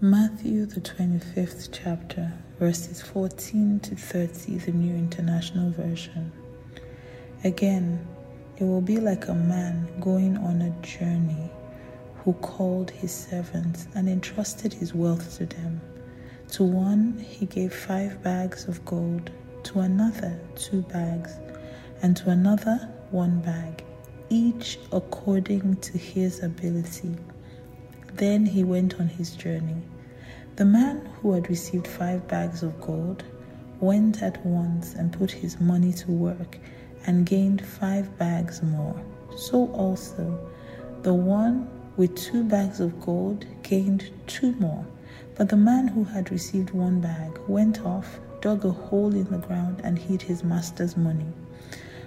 Matthew, the 25th chapter, verses 14 to 30, the New International Version. Again, it will be like a man going on a journey who called his servants and entrusted his wealth to them. To one he gave five bags of gold, to another two bags, and to another one bag, each according to his ability. Then he went on his journey. The man who had received five bags of gold went at once and put his money to work and gained five bags more. So also, the one with two bags of gold gained two more. But the man who had received one bag went off, dug a hole in the ground, and hid his master's money.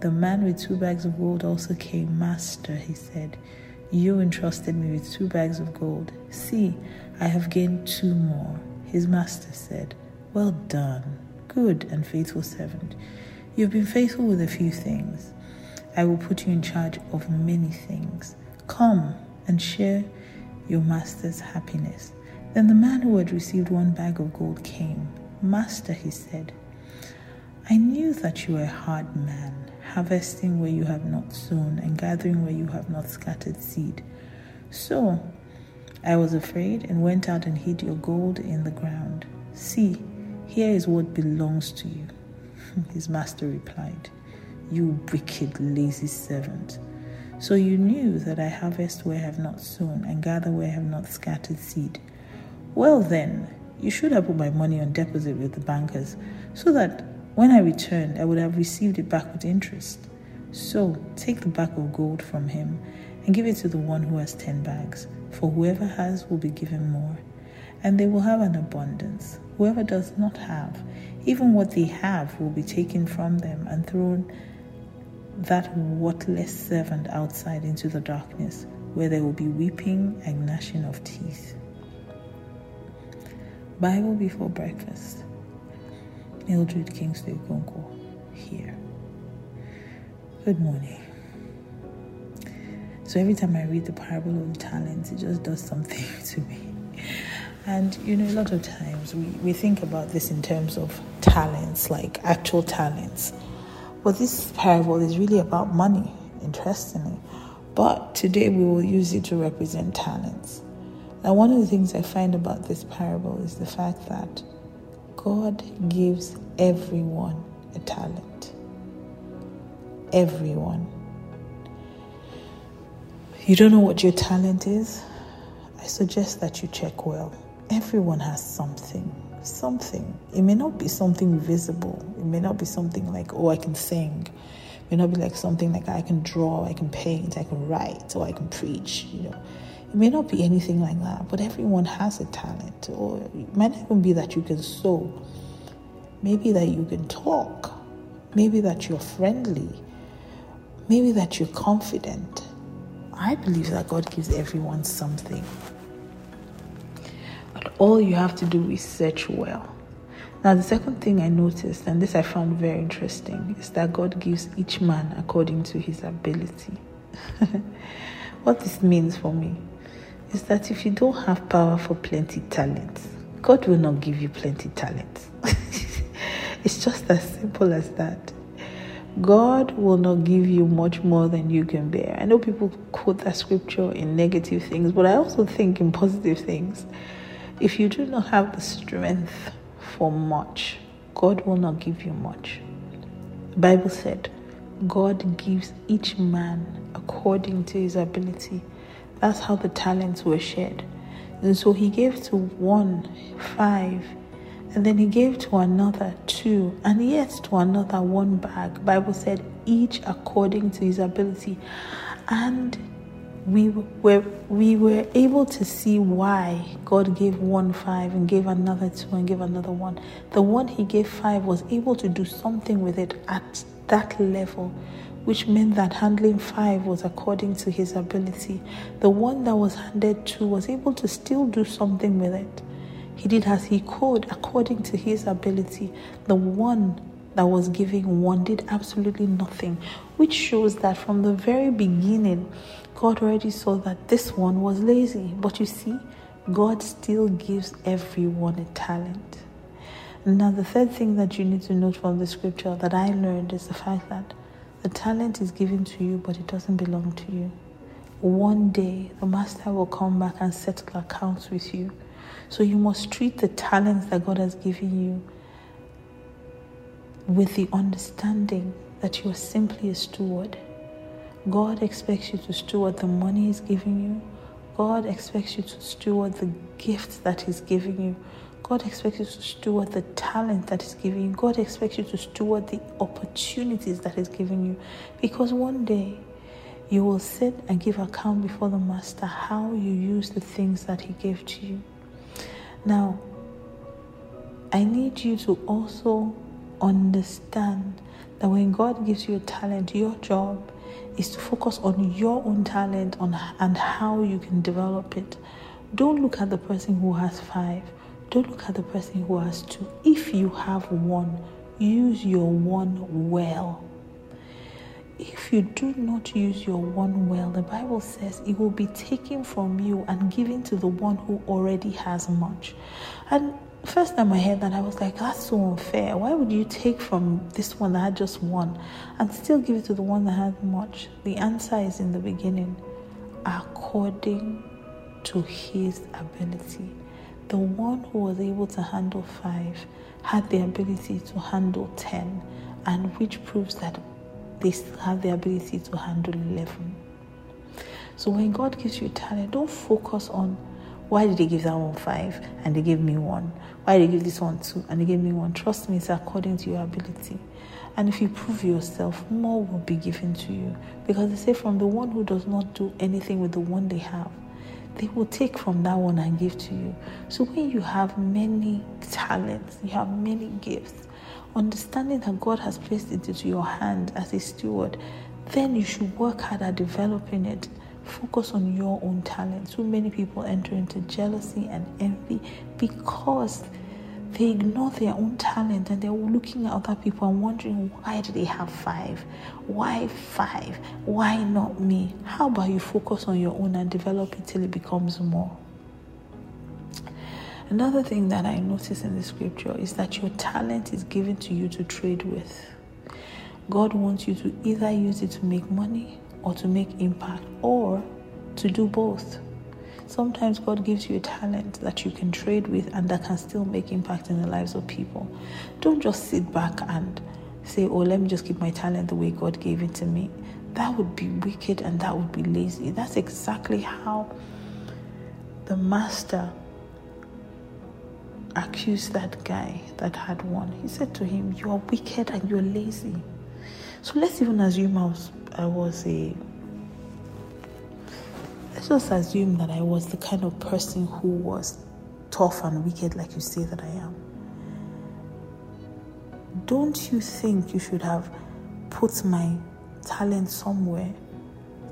The man with two bags of gold also came. Master, he said, you entrusted me with two bags of gold. See, I have gained two more. His master said, Well done, good and faithful servant. You've been faithful with a few things. I will put you in charge of many things. Come and share your master's happiness. Then the man who had received one bag of gold came. Master, he said, I knew that you were a hard man harvesting where you have not sown, and gathering where you have not scattered seed. So I was afraid and went out and hid your gold in the ground. See, here is what belongs to you. His master replied, You wicked, lazy servant. So you knew that I harvest where I have not sown, and gather where I have not scattered seed. Well, then, you should have put my money on deposit with the bankers, so that when I returned, I would have received it back with interest. So take the bag of gold from him and give it to the one who has ten bags, for whoever has will be given more, and they will have an abundance. Whoever does not have, even what they have will be taken from them and thrown that worthless servant outside into the darkness, where there will be weeping and gnashing of teeth. Bible before breakfast. Mildred Kingsley Okonkwo here. Good morning. So every time I read the parable of talents, it just does something to me. And you know, a lot of times we, we think about this in terms of talents, like actual talents. But this parable is really about money, interestingly. But today we will use it to represent talents. Now, one of the things I find about this parable is the fact that God gives everyone a talent. Everyone. You don't know what your talent is? I suggest that you check well. Everyone has something. Something. It may not be something visible. It may not be something like, oh, I can sing. It may not be like something like I can draw, I can paint, I can write, or I can preach, you know. It may not be anything like that, but everyone has a talent. Or it might not even be that you can sew. Maybe that you can talk. Maybe that you're friendly. Maybe that you're confident. I believe that God gives everyone something. But all you have to do is search well. Now, the second thing I noticed, and this I found very interesting, is that God gives each man according to his ability. what this means for me is that if you don't have power for plenty talents, God will not give you plenty talents. it's just as simple as that. God will not give you much more than you can bear. I know people quote that scripture in negative things, but I also think in positive things. If you do not have the strength for much, God will not give you much. The Bible said, God gives each man according to his ability. That's how the talents were shared. And so he gave to one five, and then he gave to another two, and yet to another one bag. Bible said each according to his ability. And we were we were able to see why God gave one five and gave another two and gave another one. The one he gave five was able to do something with it at that level, which meant that handling five was according to his ability. The one that was handed two was able to still do something with it. He did as he could according to his ability. The one that was giving one did absolutely nothing, which shows that from the very beginning, God already saw that this one was lazy. But you see, God still gives everyone a talent. Now, the third thing that you need to note from the scripture that I learned is the fact that the talent is given to you, but it doesn't belong to you. One day, the master will come back and settle accounts with you. So you must treat the talents that God has given you with the understanding that you are simply a steward. God expects you to steward the money He's giving you. God expects you to steward the gifts that He's giving you. God expects you to steward the talent that He's giving you. God expects you to steward the opportunities that He's giving you. Because one day you will sit and give account before the Master how you use the things that He gave to you. Now, I need you to also understand that when God gives you a talent, your job is to focus on your own talent on and how you can develop it. Don't look at the person who has five. Don't look at the person who has two. If you have one, use your one well. If you do not use your one well, the Bible says it will be taken from you and given to the one who already has much. And first time I heard that, I was like, that's so unfair. Why would you take from this one that had just one and still give it to the one that had much? The answer is in the beginning according to his ability. The one who was able to handle five had the ability to handle ten, and which proves that they still have the ability to handle 11. So when God gives you talent, don't focus on why did they give that one five and they gave me one? Why did they give this one two and they gave me one? Trust me, it's according to your ability. And if you prove yourself, more will be given to you. Because they say, from the one who does not do anything with the one they have, they will take from that one and give to you. So when you have many talents, you have many gifts, understanding that God has placed it into your hand as a steward, then you should work hard at developing it Focus on your own talent. Too many people enter into jealousy and envy because they ignore their own talent and they're looking at other people and wondering why do they have five? Why five? Why not me? How about you focus on your own and develop it till it becomes more? Another thing that I notice in the scripture is that your talent is given to you to trade with. God wants you to either use it to make money or to make impact or to do both. Sometimes God gives you a talent that you can trade with and that can still make impact in the lives of people. Don't just sit back and say, Oh, let me just keep my talent the way God gave it to me. That would be wicked and that would be lazy. That's exactly how the master accused that guy that had one. He said to him, You are wicked and you're lazy. So let's even assume I was I was a just assume that I was the kind of person who was tough and wicked like you say that I am. Don't you think you should have put my talent somewhere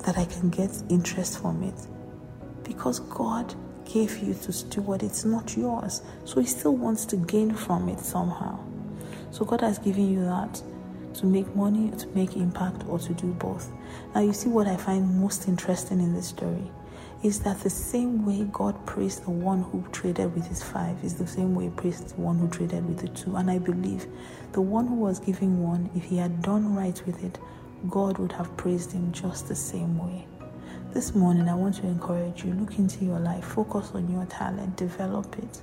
that I can get interest from it? Because God gave you to steward, it's not yours. So He still wants to gain from it somehow. So God has given you that to make money, to make impact, or to do both. Now, you see what I find most interesting in this story is that the same way God praised the one who traded with his five is the same way he praised the one who traded with the two. And I believe the one who was giving one, if he had done right with it, God would have praised him just the same way. This morning, I want to encourage you look into your life, focus on your talent, develop it,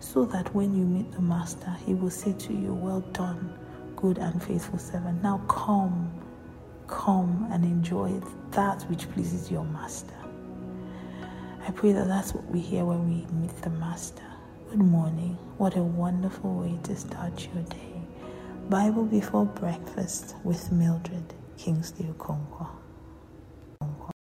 so that when you meet the Master, he will say to you, Well done good and faithful servant. Now come, come and enjoy that which pleases your master. I pray that that's what we hear when we meet the master. Good morning. What a wonderful way to start your day. Bible before breakfast with Mildred Kingsley Okonkwo.